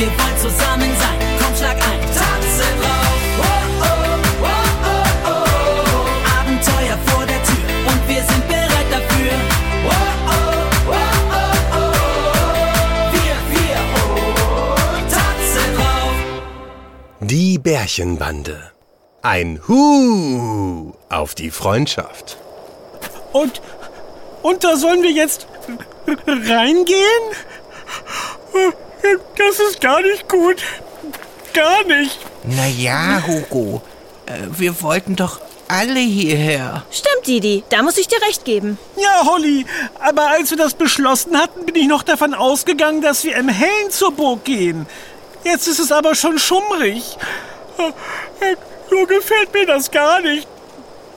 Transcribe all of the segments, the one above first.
Wir wollen zusammen sein. Komm, schlag ein. Tanzen rauf. Oh, oh, oh, oh, oh. Abenteuer vor der Tür. Und wir sind bereit dafür. Oh, oh, oh, oh, oh. Wir, wir, oh. Tanzen rauf. Die Bärchenbande. Ein Hu auf die Freundschaft. Und, und da sollen wir jetzt reingehen? Das ist gar nicht gut. Gar nicht. Naja, Hugo, äh, wir wollten doch alle hierher. Stimmt, Didi, da muss ich dir recht geben. Ja, Holly, aber als wir das beschlossen hatten, bin ich noch davon ausgegangen, dass wir im Hellen zur Burg gehen. Jetzt ist es aber schon schummrig. So gefällt mir das gar nicht.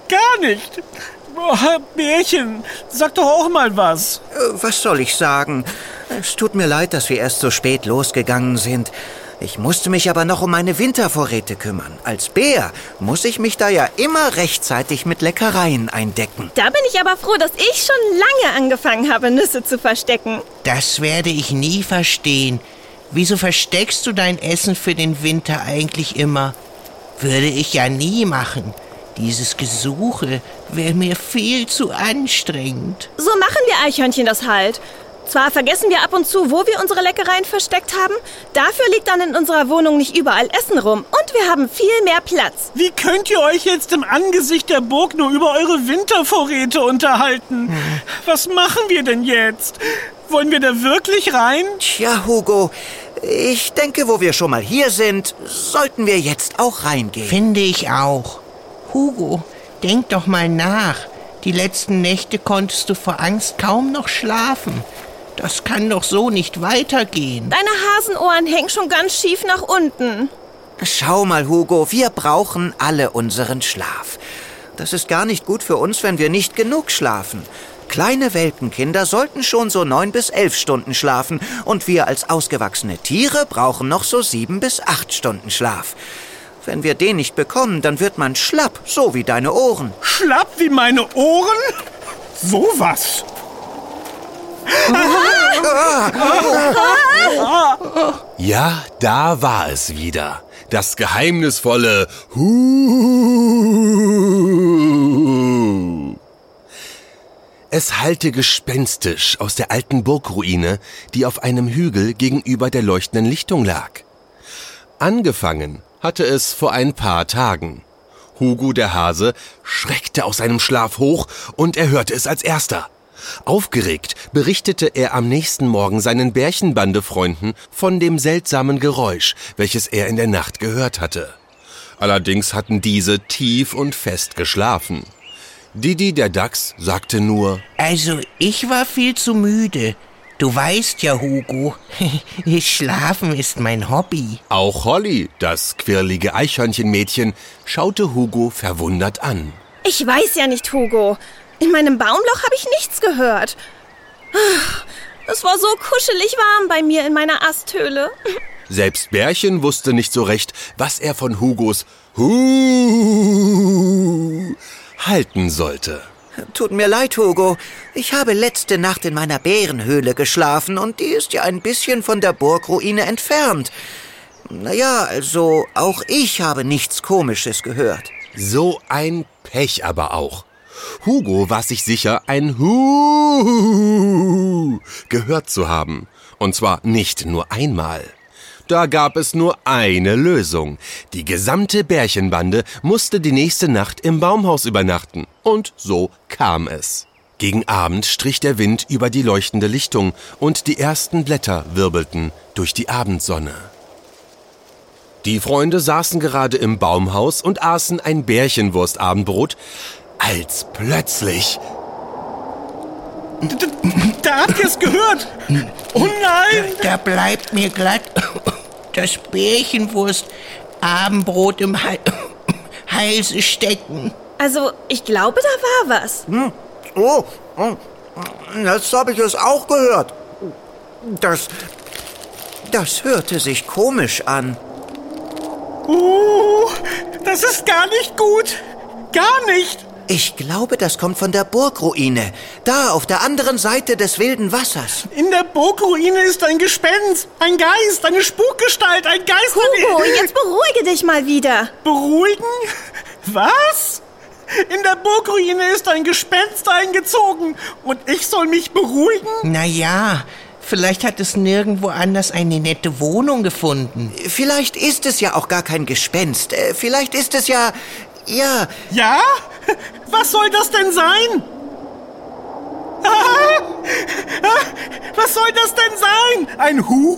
Gar nicht. Boah, Bärchen, sag doch auch mal was. Äh, Was soll ich sagen? Es tut mir leid, dass wir erst so spät losgegangen sind. Ich musste mich aber noch um meine Wintervorräte kümmern. Als Bär muss ich mich da ja immer rechtzeitig mit Leckereien eindecken. Da bin ich aber froh, dass ich schon lange angefangen habe, Nüsse zu verstecken. Das werde ich nie verstehen. Wieso versteckst du dein Essen für den Winter eigentlich immer? Würde ich ja nie machen. Dieses Gesuche wäre mir viel zu anstrengend. So machen wir Eichhörnchen das halt. Zwar vergessen wir ab und zu, wo wir unsere Leckereien versteckt haben, dafür liegt dann in unserer Wohnung nicht überall Essen rum und wir haben viel mehr Platz. Wie könnt ihr euch jetzt im Angesicht der Burg nur über eure Wintervorräte unterhalten? Was machen wir denn jetzt? Wollen wir da wirklich rein? Tja, Hugo, ich denke, wo wir schon mal hier sind, sollten wir jetzt auch reingehen. Finde ich auch. Hugo, denk doch mal nach. Die letzten Nächte konntest du vor Angst kaum noch schlafen. Das kann doch so nicht weitergehen. Deine Hasenohren hängen schon ganz schief nach unten. Schau mal, Hugo, wir brauchen alle unseren Schlaf. Das ist gar nicht gut für uns, wenn wir nicht genug schlafen. Kleine Welpenkinder sollten schon so neun bis elf Stunden schlafen und wir als ausgewachsene Tiere brauchen noch so sieben bis acht Stunden Schlaf. Wenn wir den nicht bekommen, dann wird man schlapp, so wie deine Ohren. Schlapp wie meine Ohren? So was. Ja, da war es wieder. Das geheimnisvolle Hu. Es hallte gespenstisch aus der alten Burgruine, die auf einem Hügel gegenüber der leuchtenden Lichtung lag. Angefangen hatte es vor ein paar Tagen. Hugo der Hase schreckte aus seinem Schlaf hoch und er hörte es als erster. Aufgeregt berichtete er am nächsten Morgen seinen Bärchenbandefreunden von dem seltsamen Geräusch, welches er in der Nacht gehört hatte. Allerdings hatten diese tief und fest geschlafen. Didi der Dachs sagte nur, Also, ich war viel zu müde. Du weißt ja, Hugo, Schlafen ist mein Hobby. auch Holly, das quirlige Eichhörnchenmädchen, schaute Hugo verwundert an. Ich weiß ja nicht, Hugo. In meinem Baumloch habe ich nichts gehört. Es war so kuschelig warm bei mir in meiner Asthöhle. Selbst Bärchen wusste nicht so recht, was er von Hugos Hu halten sollte. Tut mir leid, Hugo. Ich habe letzte Nacht in meiner Bärenhöhle geschlafen und die ist ja ein bisschen von der Burgruine entfernt. Naja, also auch ich habe nichts Komisches gehört. So ein Pech aber auch. Hugo war sich sicher, ein Hu gehört zu haben. Und zwar nicht nur einmal. Da gab es nur eine Lösung. Die gesamte Bärchenbande musste die nächste Nacht im Baumhaus übernachten. Und so kam es. Gegen Abend strich der Wind über die leuchtende Lichtung und die ersten Blätter wirbelten durch die Abendsonne. Die Freunde saßen gerade im Baumhaus und aßen ein Bärchenwurstabendbrot, als plötzlich Da habt ihr es gehört. Oh nein. Da bleibt mir glatt das Bärchenwurst Abendbrot im Hal Halse stecken. Also, ich glaube, da war was. Oh, oh, jetzt habe ich es auch gehört. Das, das hörte sich komisch an. Uh, das ist gar nicht gut. Gar nicht. Ich glaube, das kommt von der Burgruine. Da, auf der anderen Seite des wilden Wassers. In der Burgruine ist ein Gespenst, ein Geist, eine Spukgestalt, ein Geist. Hugo, jetzt beruhige dich mal wieder. Beruhigen? Was? In der Burgruine ist ein Gespenst eingezogen und ich soll mich beruhigen? Naja, vielleicht hat es nirgendwo anders eine nette Wohnung gefunden. Vielleicht ist es ja auch gar kein Gespenst. Äh, Vielleicht ist es ja... Ja, Ja? Was soll das denn sein? Ah! Ah! Was soll das denn sein? Ein Huhu?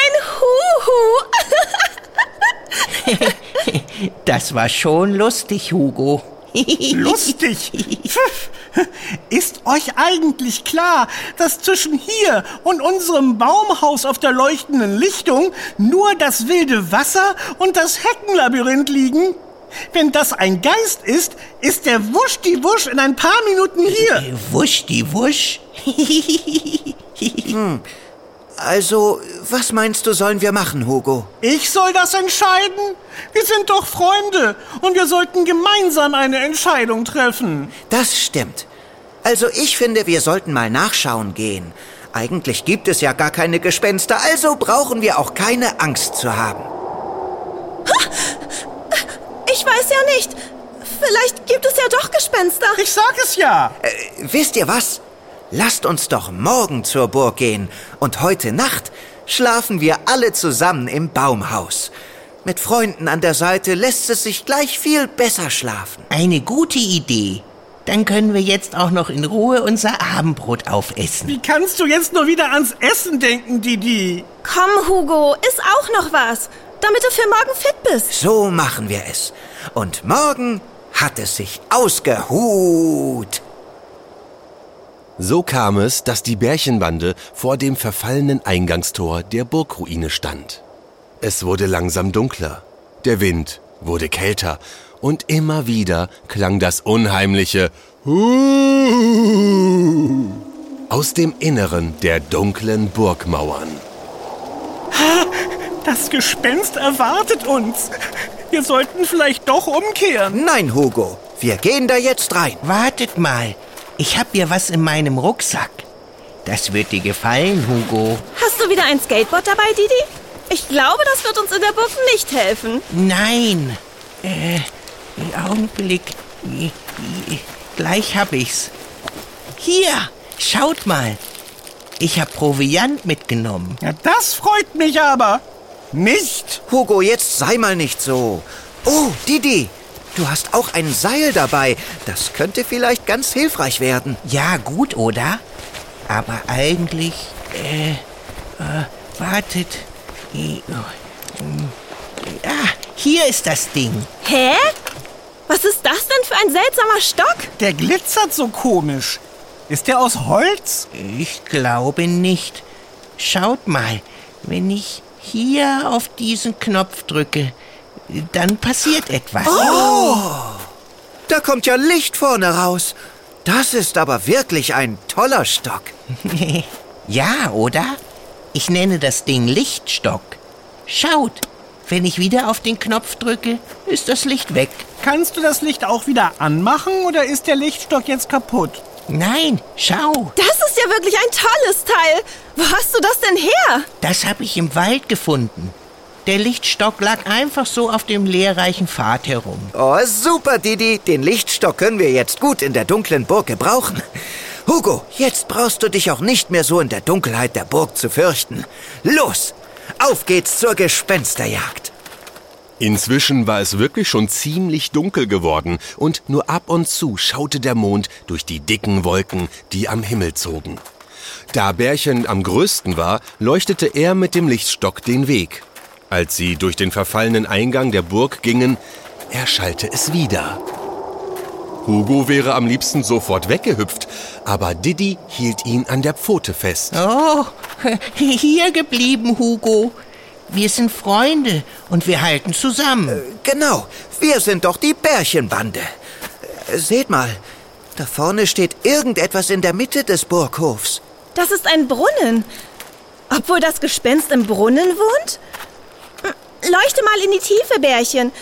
Ein Huhu. Das war schon lustig, Hugo. Lustig. Pfiff. Ist euch eigentlich klar, dass zwischen hier und unserem Baumhaus auf der leuchtenden Lichtung nur das wilde Wasser und das Heckenlabyrinth liegen? Wenn das ein Geist ist, ist der Wusch die Wusch in ein paar Minuten hier. Äh, Wusch die Wusch. also, was meinst du, sollen wir machen, Hugo? Ich soll das entscheiden? Wir sind doch Freunde und wir sollten gemeinsam eine Entscheidung treffen. Das stimmt. Also, ich finde, wir sollten mal nachschauen gehen. Eigentlich gibt es ja gar keine Gespenster, also brauchen wir auch keine Angst zu haben. Ich weiß ja nicht. Vielleicht gibt es ja doch Gespenster. Ich sag es ja. Äh, wisst ihr was? Lasst uns doch morgen zur Burg gehen und heute Nacht schlafen wir alle zusammen im Baumhaus. Mit Freunden an der Seite lässt es sich gleich viel besser schlafen. Eine gute Idee. Dann können wir jetzt auch noch in Ruhe unser Abendbrot aufessen. Wie kannst du jetzt nur wieder ans Essen denken, Didi? Komm, Hugo, iss auch noch was, damit du für morgen fit bist. So machen wir es. Und morgen hat es sich ausgehut. So kam es, dass die Bärchenbande vor dem verfallenen Eingangstor der Burgruine stand. Es wurde langsam dunkler, der Wind wurde kälter und immer wieder klang das unheimliche Hu aus dem Inneren der dunklen Burgmauern. Das Gespenst erwartet uns. Wir sollten vielleicht doch umkehren. Nein, Hugo, wir gehen da jetzt rein. Wartet mal. Ich hab hier was in meinem Rucksack. Das wird dir gefallen, Hugo. Hast du wieder ein Skateboard dabei, Didi? Ich glaube, das wird uns in der Burg nicht helfen. Nein. Äh, Augenblick. Gleich hab ich's. Hier, schaut mal. Ich hab Proviant mitgenommen. Ja, das freut mich aber. Nicht? Hugo, jetzt sei mal nicht so. Oh, Didi, du hast auch ein Seil dabei. Das könnte vielleicht ganz hilfreich werden. Ja, gut, oder? Aber eigentlich, äh, äh wartet. Oh. Ah, hier ist das Ding. Hä? Was ist das denn für ein seltsamer Stock? Der glitzert so komisch. Ist der aus Holz? Ich glaube nicht. Schaut mal, wenn ich hier auf diesen Knopf drücke, dann passiert etwas. Da kommt ja Licht vorne raus. Das ist aber wirklich ein toller Stock. Ja, oder? Ich nenne das Ding Lichtstock. Schaut, wenn ich wieder auf den Knopf drücke, ist das Licht weg. Kannst du das Licht auch wieder anmachen oder ist der Lichtstock jetzt kaputt? Nein, schau, Das ist ja wirklich ein tolles Teil. Wo hast du das denn her? das habe ich im Wald gefunden. Der Lichtstock lag einfach so auf dem lehrreichen Pfad herum. Oh, super, Didi. Den Lichtstock können wir jetzt gut in der dunklen Burg gebrauchen. Hugo, jetzt brauchst du dich auch nicht mehr so in der Dunkelheit der Burg zu fürchten. Los, auf geht's zur Gespensterjagd. Inzwischen war es wirklich schon ziemlich dunkel geworden und nur ab und zu schaute der Mond durch die dicken Wolken, die am Himmel zogen. Da Bärchen am größten war, leuchtete er mit dem Lichtstock den Weg. Als sie durch den verfallenen Eingang der Burg gingen, erschallte es wieder. Hugo wäre am liebsten sofort weggehüpft, aber Didi hielt ihn an der Pfote fest. Oh, hier geblieben, Hugo. Wir sind Freunde und wir halten zusammen. Genau, wir sind doch die Bärchenbande. Äh, Seht mal, da vorne steht irgendetwas in der Mitte des Burghofs. Das ist ein Brunnen. Obwohl das Gespenst im Brunnen wohnt? Leuchte mal in die Tiefe, Bärchen.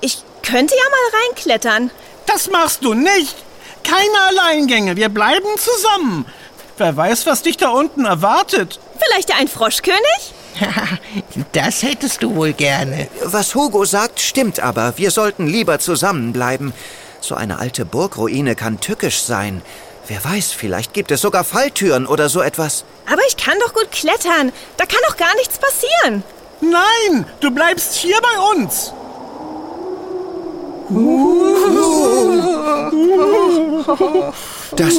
Ich könnte ja mal reinklettern. Das machst du nicht. Keine Alleingänge. Wir bleiben zusammen. Wer weiß, was dich da unten erwartet. Vielleicht ja ein Froschkönig? das hättest du wohl gerne. Was Hugo sagt, stimmt aber. Wir sollten lieber zusammenbleiben. So eine alte Burgruine kann tückisch sein. Wer weiß, vielleicht gibt es sogar Falltüren oder so etwas. Aber ich kann doch gut klettern. Da kann doch gar nichts passieren. Nein, du bleibst hier bei uns. Das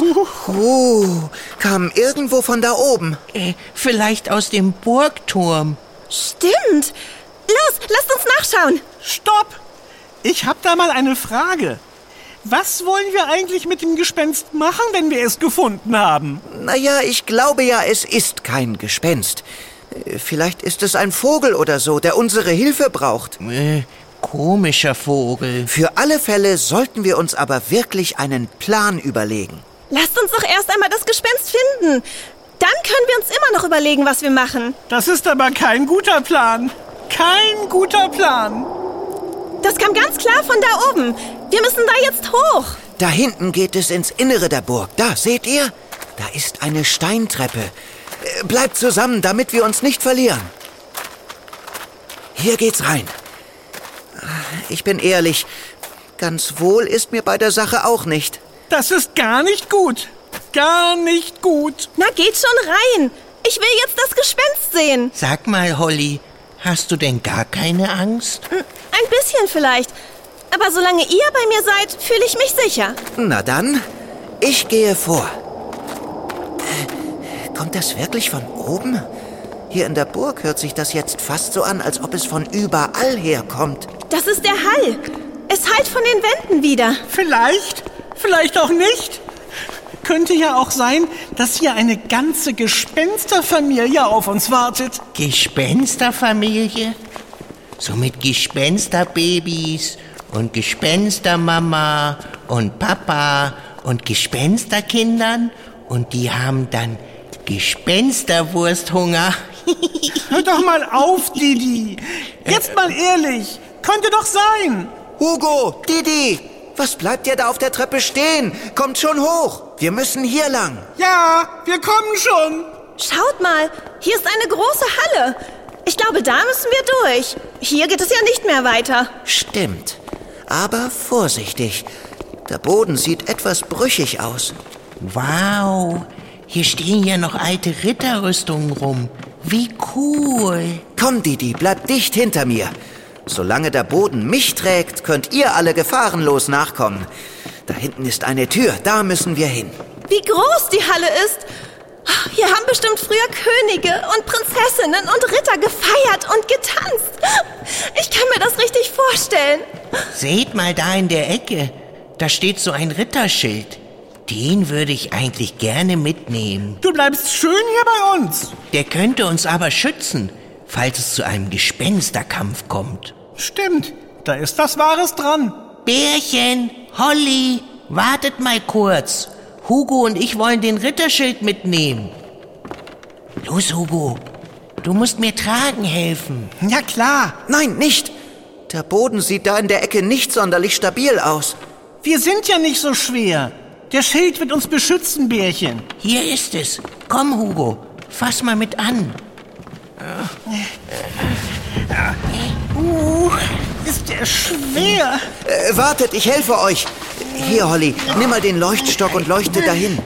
uh, kam irgendwo von da oben. Äh, vielleicht aus dem Burgturm. Stimmt. Los, lasst uns nachschauen. Stopp! Ich hab da mal eine Frage. Was wollen wir eigentlich mit dem Gespenst machen, wenn wir es gefunden haben? Naja, ich glaube ja, es ist kein Gespenst. Äh, Vielleicht ist es ein Vogel oder so, der unsere Hilfe braucht. Äh, komischer Vogel. Für alle Fälle sollten wir uns aber wirklich einen Plan überlegen. Lasst uns doch erst einmal das Gespenst finden. Dann können wir uns immer noch überlegen, was wir machen. Das ist aber kein guter Plan. Kein guter Plan. Das kam ganz klar von da oben. Wir müssen da jetzt hoch. Da hinten geht es ins Innere der Burg. Da, seht ihr? Da ist eine Steintreppe. Äh, Bleibt zusammen, damit wir uns nicht verlieren. Hier geht's rein. Ich bin ehrlich, ganz wohl ist mir bei der Sache auch nicht. Das ist gar nicht gut. Gar nicht gut. Na, geht schon rein. Ich will jetzt das Gespenst sehen. Sag mal, Holly, hast du denn gar keine Angst? Hm, Ein bisschen vielleicht. Aber solange ihr bei mir seid, fühle ich mich sicher. Na dann, ich gehe vor. Äh, Kommt das wirklich von oben? Hier in der Burg hört sich das jetzt fast so an, als ob es von überall herkommt. Das ist der Hall. Es hallt von den Wänden wieder. Vielleicht, vielleicht auch nicht. Könnte ja auch sein, dass hier eine ganze Gespensterfamilie auf uns wartet. Gespensterfamilie? So mit Gespensterbabys und Gespenstermama und Papa und Gespensterkindern und die haben dann Gespensterwursthunger. Hör doch mal auf, Didi. Jetzt mal ehrlich. Könnte doch sein. Hugo, Didi, was bleibt ihr da auf der Treppe stehen? Kommt schon hoch. Wir müssen hier lang. Ja, wir kommen schon. Schaut mal, hier ist eine große Halle. Ich glaube, da müssen wir durch. Hier geht es ja nicht mehr weiter. Stimmt. Aber vorsichtig. Der Boden sieht etwas brüchig aus. Wow, hier stehen ja noch alte Ritterrüstungen rum. Wie cool. Komm, Didi, bleib dicht hinter mir. Solange der Boden mich trägt, könnt ihr alle gefahrenlos nachkommen. Da hinten ist eine Tür, da müssen wir hin. Wie groß die Halle ist. Hier haben bestimmt früher Könige und Prinzessinnen und Ritter gefeiert und getanzt. Ich kann mir das richtig vorstellen. Seht mal da in der Ecke. Da steht so ein Ritterschild. Den würde ich eigentlich gerne mitnehmen. Du bleibst schön hier bei uns. Der könnte uns aber schützen, falls es zu einem Gespensterkampf kommt. Stimmt, da ist was Wahres dran. Bärchen, Holly, wartet mal kurz. Hugo und ich wollen den Ritterschild mitnehmen. Los, Hugo, du musst mir tragen helfen. Ja klar, Nein, nicht. Der Boden sieht da in der Ecke nicht sonderlich stabil aus. wir sind ja nicht so schwer. Der Schild wird uns beschützen, Bärchen. Hier ist es. Komm, Hugo, fass mal mit an. Uh, ist der schwer. Äh, wartet, ich helfe euch. Hier, Holly, nimm mal den Leuchtstock und leuchte dahin.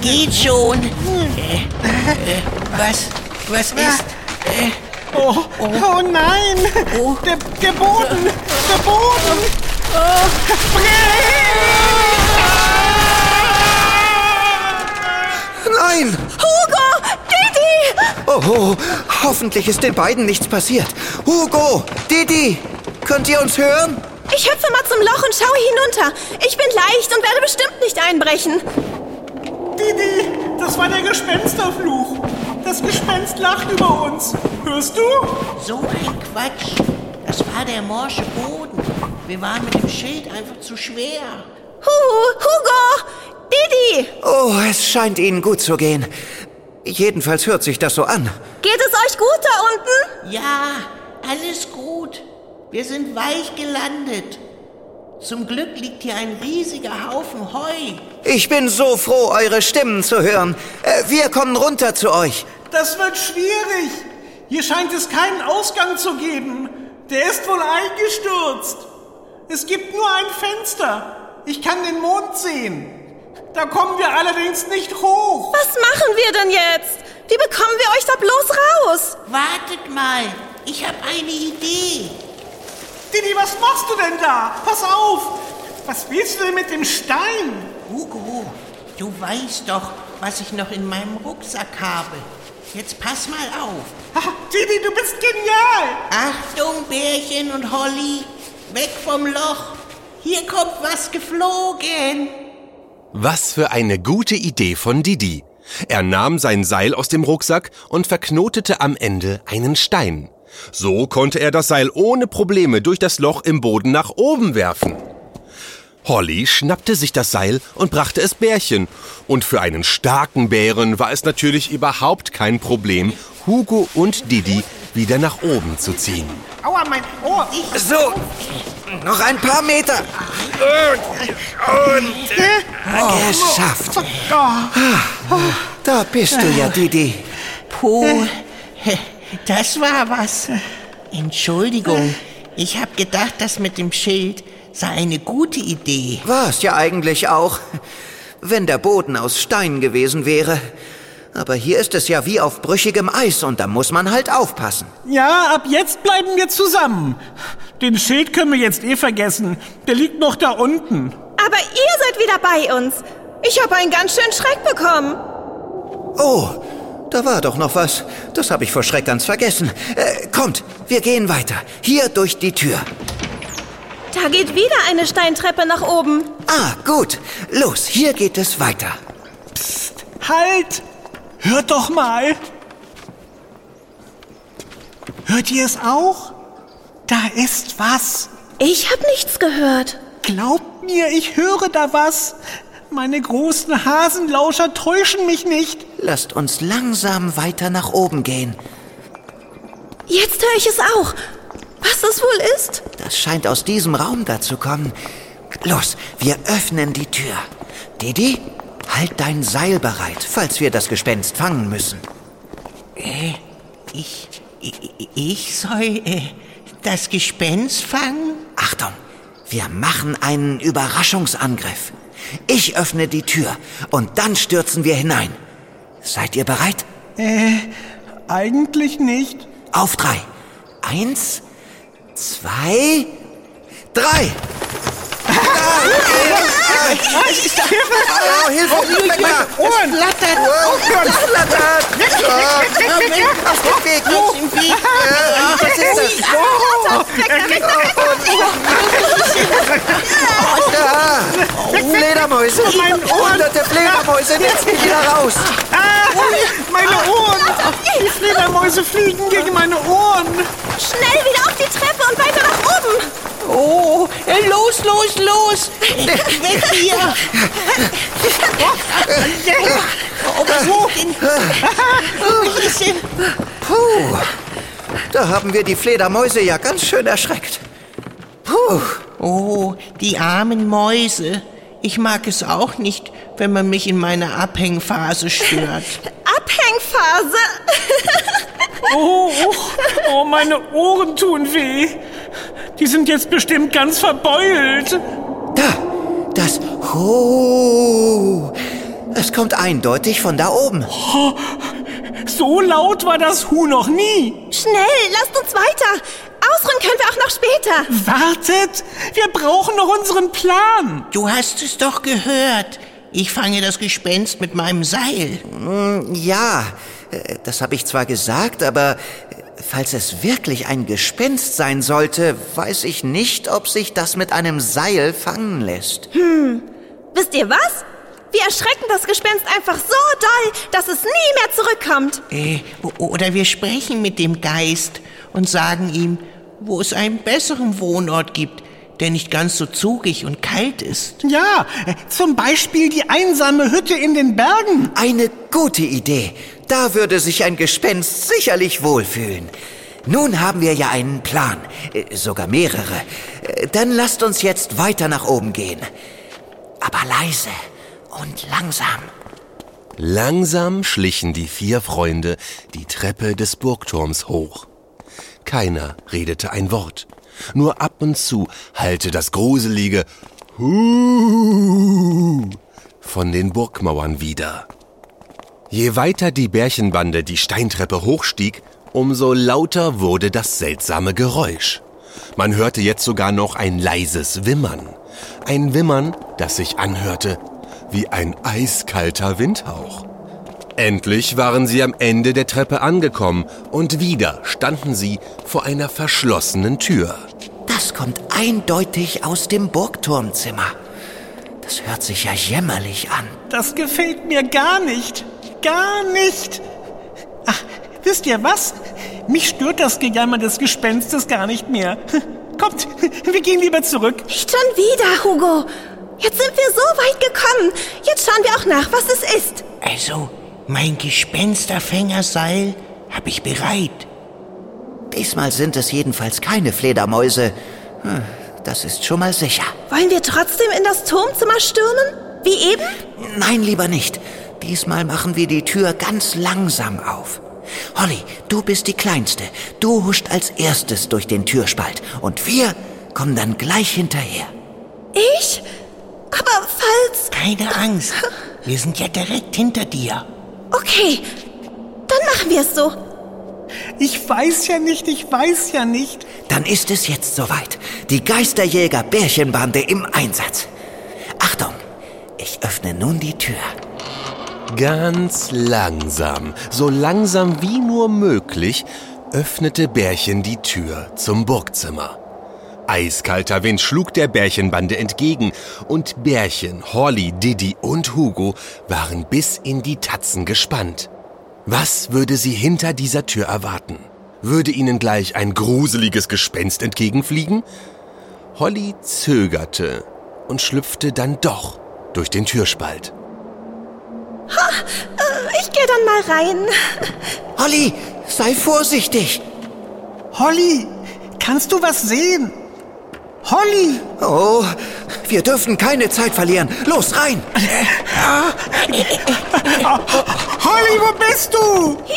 Geht schon. Äh, äh, was? Was ist? Äh, Oh, oh nein. Oh. Der, der Boden, der Boden. Nein! Hugo! Didi! Oh, oh, hoffentlich ist den beiden nichts passiert. Hugo, Didi, könnt ihr uns hören? Ich hüpfe mal zum Loch und schaue hinunter. Ich bin leicht und werde bestimmt nicht einbrechen. Didi, das war der Gespensterfluch. Das Gespenst lacht über uns. Hörst du? so ein Quatsch. Das war der morsche Boden. Wir waren mit dem Schild einfach zu schwer. Huhu, Hugo! Didi! Oh, es scheint ihnen gut zu gehen. Jedenfalls hört sich das so an. Geht es euch gut da unten? Ja, alles gut. Wir sind weich gelandet. Zum Glück liegt hier ein riesiger Haufen Heu. Ich bin so froh, eure Stimmen zu hören. Äh, wir kommen runter zu euch. Das wird schwierig. Hier scheint es keinen Ausgang zu geben. Der ist wohl eingestürzt. Es gibt nur ein Fenster. Ich kann den Mond sehen. Da kommen wir allerdings nicht hoch. Was machen wir denn jetzt? Wie bekommen wir euch da bloß raus? Wartet mal, ich habe eine Idee. Didi, was machst du denn da? Pass auf. Was willst du denn mit dem Stein? Hugo, du weißt doch, was ich noch in meinem Rucksack habe. Jetzt pass mal auf. Ha, Didi, du bist genial. Achtung, Bärchen und Holly, weg vom Loch. Hier kommt was geflogen. Was für eine gute Idee von Didi. Er nahm sein Seil aus dem Rucksack und verknotete am Ende einen Stein. So konnte er das Seil ohne Probleme durch das Loch im Boden nach oben werfen. Holly schnappte sich das Seil und brachte es Bärchen. Und für einen starken Bären war es natürlich überhaupt kein Problem, Hugo und Didi wieder nach oben zu ziehen. Aua, mein Ohr. So, noch ein paar Meter. Geschafft. Da bist du ja, Didi. Puh, das war was. Entschuldigung, ich habe gedacht, das mit dem Schild sei eine gute Idee. War es ja eigentlich auch. Wenn der Boden aus Stein gewesen wäre. Aber hier ist es ja wie auf brüchigem Eis und da muss man halt aufpassen. Ja, ab jetzt bleiben wir zusammen. Den Schild können wir jetzt eh vergessen. Der liegt noch da unten. Aber ihr seid wieder bei uns. Ich habe einen ganz schönen Schreck bekommen. Oh, da war doch noch was. Das habe ich vor Schreck ganz vergessen. Äh, kommt, wir gehen weiter. Hier durch die Tür. Da geht wieder eine Steintreppe nach oben. Ah, gut. Los, hier geht es weiter. Halt! Hört doch mal! Hört ihr es auch? Da ist was. Ich habe nichts gehört. Glaubt mir, ich höre da was. Meine großen Hasenlauscher täuschen mich nicht. Lasst uns langsam weiter nach oben gehen. Jetzt höre ich es auch. Was es wohl ist? Das scheint aus diesem Raum da zu kommen. Los, wir öffnen die Tür. Didi, halt dein Seil bereit, falls wir das Gespenst fangen müssen. Ich, ich, ich soll äh, das Gespenst fangen? Achtung, wir machen einen Überraschungsangriff. Ich öffne die Tür und dann stürzen wir hinein. Seid ihr bereit? Eigentlich nicht. Auf drei. Eins, zwei, drei. Oh, Hilfe! Weg mal! Ohren! Flattert! Oh Gott, es flattert! Oh, Aus dem Weg! Aus dem Weg! Was ist das? Ja, Fledermäuse! Hunderte Fledermäuse! Jetzt geh wieder raus! Meine Ohren! Die Fledermäuse fliegen gegen meine Ohren. Schnell wieder auf die Treppe und weiter nach oben. Oh, los, los, los! Weg hier! Oh, ist denn? Puh, da haben wir die Fledermäuse ja ganz schön erschreckt. Puh, Oh, die armen Mäuse. Ich mag es auch nicht, wenn man mich in meiner Abhängphase stört. Abhängphase. Oh, oh, oh, meine Ohren tun weh. Die sind jetzt bestimmt ganz verbeult. da, das Hu. Es kommt eindeutig von da oben. So laut war das Hu noch nie. Schnell, lasst uns weiter. Ausruhen können wir auch noch später. Wartet, wir brauchen noch unseren Plan. Du hast es doch gehört. Ich fange das Gespenst mit meinem Seil. Ja, äh, das habe ich zwar gesagt, aber äh, falls es wirklich ein Gespenst sein sollte, weiß ich nicht, ob sich das mit einem Seil fangen lässt. Wisst ihr was? Wir erschrecken das Gespenst einfach so doll, dass es nie mehr zurückkommt. Äh, oder wir sprechen mit dem Geist und sagen ihm, wo es einen besseren Wohnort gibt, der nicht ganz so zugig und kalt ist. Ja, zum Beispiel die einsame Hütte in den Bergen. Eine gute Idee. Da würde sich ein Gespenst sicherlich wohlfühlen. Nun haben wir ja einen Plan, äh, sogar mehrere. Äh, Dann lasst uns jetzt weiter nach oben gehen. Aber leise und langsam. Langsam schlichen die vier Freunde die Treppe des Burgturms hoch. Keiner redete ein Wort. Nur ab und zu hallte das gruselige Hu von den Burgmauern wieder. Je weiter die Bärchenbande die Steintreppe hochstieg, umso lauter wurde das seltsame Geräusch. Man hörte jetzt sogar noch ein leises Wimmern. Ein Wimmern, das sich anhörte wie ein eiskalter Windhauch. Endlich waren sie am Ende der Treppe angekommen und wieder standen sie vor einer verschlossenen Tür. Das kommt eindeutig aus dem Burgturmzimmer. Das hört sich ja jämmerlich an. Das gefällt mir gar nicht. Gar nicht. Ach, wisst ihr was? Mich stört das Gejammer des Gespenstes gar nicht mehr. Kommt, wir gehen lieber zurück. Nicht schon wieder, Hugo. Jetzt sind wir so weit gekommen. Jetzt schauen wir auch nach, was es ist. Also, mein Gespensterfängerseil habe ich bereit. Diesmal sind es jedenfalls keine Fledermäuse. Hm, Das ist schon mal sicher. Wollen wir trotzdem in das Turmzimmer stürmen? Wie eben? Nein, lieber nicht. Diesmal machen wir die Tür ganz langsam auf. Holly, du bist die Kleinste. Du huscht als erstes durch den Türspalt. Und wir kommen dann gleich hinterher. Ich? Aber falls... Keine Angst. Wir sind ja direkt hinter dir. Okay, dann machen wir es so. Ich weiß ja nicht, ich weiß ja nicht. Dann ist es jetzt soweit. Die Geisterjäger Bärchenbande im Einsatz. Achtung, ich öffne nun die Tür. Ganz langsam, so langsam wie nur möglich, öffnete Bärchen die Tür zum Burgzimmer. Eiskalter Wind schlug der Bärchenbande entgegen und Bärchen, Holly, Diddy und Hugo waren bis in die Tatzen gespannt. Was würde sie hinter dieser Tür erwarten? Würde ihnen gleich ein gruseliges Gespenst entgegenfliegen? Holly zögerte und schlüpfte dann doch durch den Türspalt. Ich gehe dann mal rein. Holly, sei vorsichtig. Holly, kannst du was sehen? Holly! Oh, wir dürfen keine Zeit verlieren. Los, rein! Holly, wo bist du? Hier,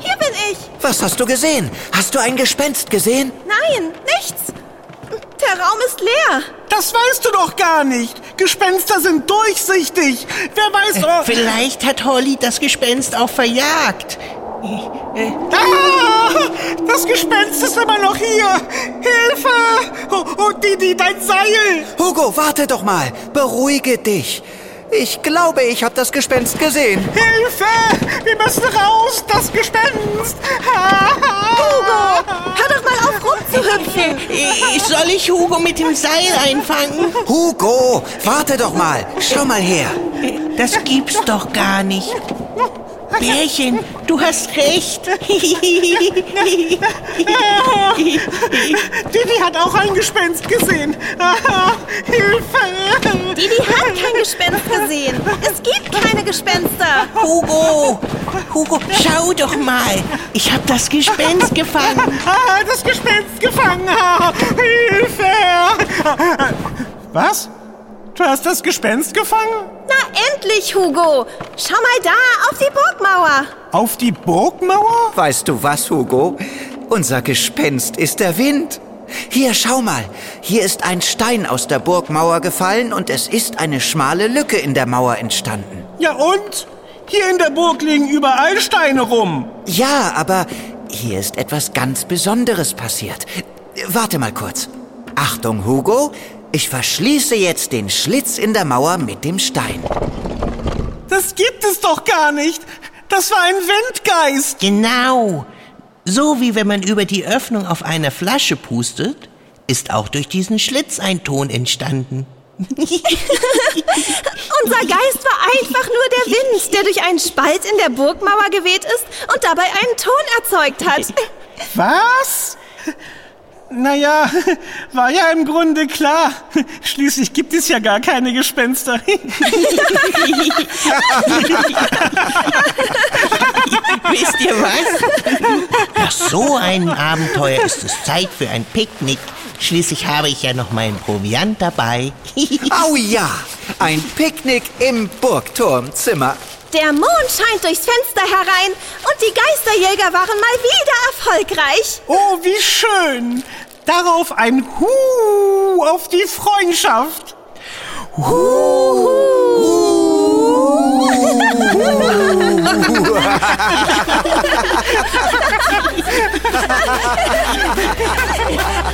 hier bin ich. Was hast du gesehen? Hast du ein Gespenst gesehen? Nein, nichts. Der Raum ist leer. Das weißt du doch gar nicht. Gespenster sind durchsichtig. Wer weiß... Oh, Vielleicht hat Holly das Gespenst auch verjagt. Ah, das Gespenst ist immer noch hier. Hilfe! Oh, oh Didi, dein Seil! Hugo, warte doch mal. Beruhige dich. Ich glaube, ich habe das Gespenst gesehen. Hilfe! Wir müssen raus, das Gespenst! Hugo, hör doch mal auf rumzuhüpfen. Äh, Soll ich Hugo mit dem Seil einfangen? Hugo, warte doch mal. Schau mal her. Das gibt's doch gar nicht. Bärchen, du hast recht. Didi hat auch ein Gespenst gesehen. Hilfe! Didi hat kein Gespenst gesehen. Es gibt keine Gespenster. Hugo, Hugo, schau doch mal. Ich habe das Gespenst gefangen. Ah, das Gespenst gefangen! Ah, Hilfe! Was? Du hast das Gespenst gefangen? Na endlich, Hugo. Schau mal da, auf die Burgmauer. Auf die Burgmauer? Weißt du was, Hugo? Unser Gespenst ist der Wind. Hier, schau mal. Hier ist ein Stein aus der Burgmauer gefallen und es ist eine schmale Lücke in der Mauer entstanden. Ja und? Hier in der Burg liegen überall Steine rum. Ja, aber hier ist etwas ganz Besonderes passiert. Warte mal kurz. Achtung, Hugo. Ich verschließe jetzt den Schlitz in der Mauer mit dem Stein. Das gibt es doch gar nicht. Das war ein Windgeist. Genau. So wie wenn man über die Öffnung auf einer Flasche pustet, ist auch durch diesen Schlitz ein Ton entstanden. Unser Geist war einfach nur der Wind, der durch einen Spalt in der Burgmauer geweht ist und dabei einen Ton erzeugt hat. Was? Naja, war ja im Grunde klar. Schließlich gibt es ja gar keine Gespenster. Wisst ihr was? Das so einem Abenteuer ist es Zeit für ein Picknick. Schließlich habe ich ja noch meinen Proviant dabei. Au ja, ein Picknick im Burgturmzimmer. Der Mond scheint durchs Fenster herein und die Geisterjäger waren mal wieder erfolgreich. Oh, wie schön. Darauf ein Hu auf die Freundschaft.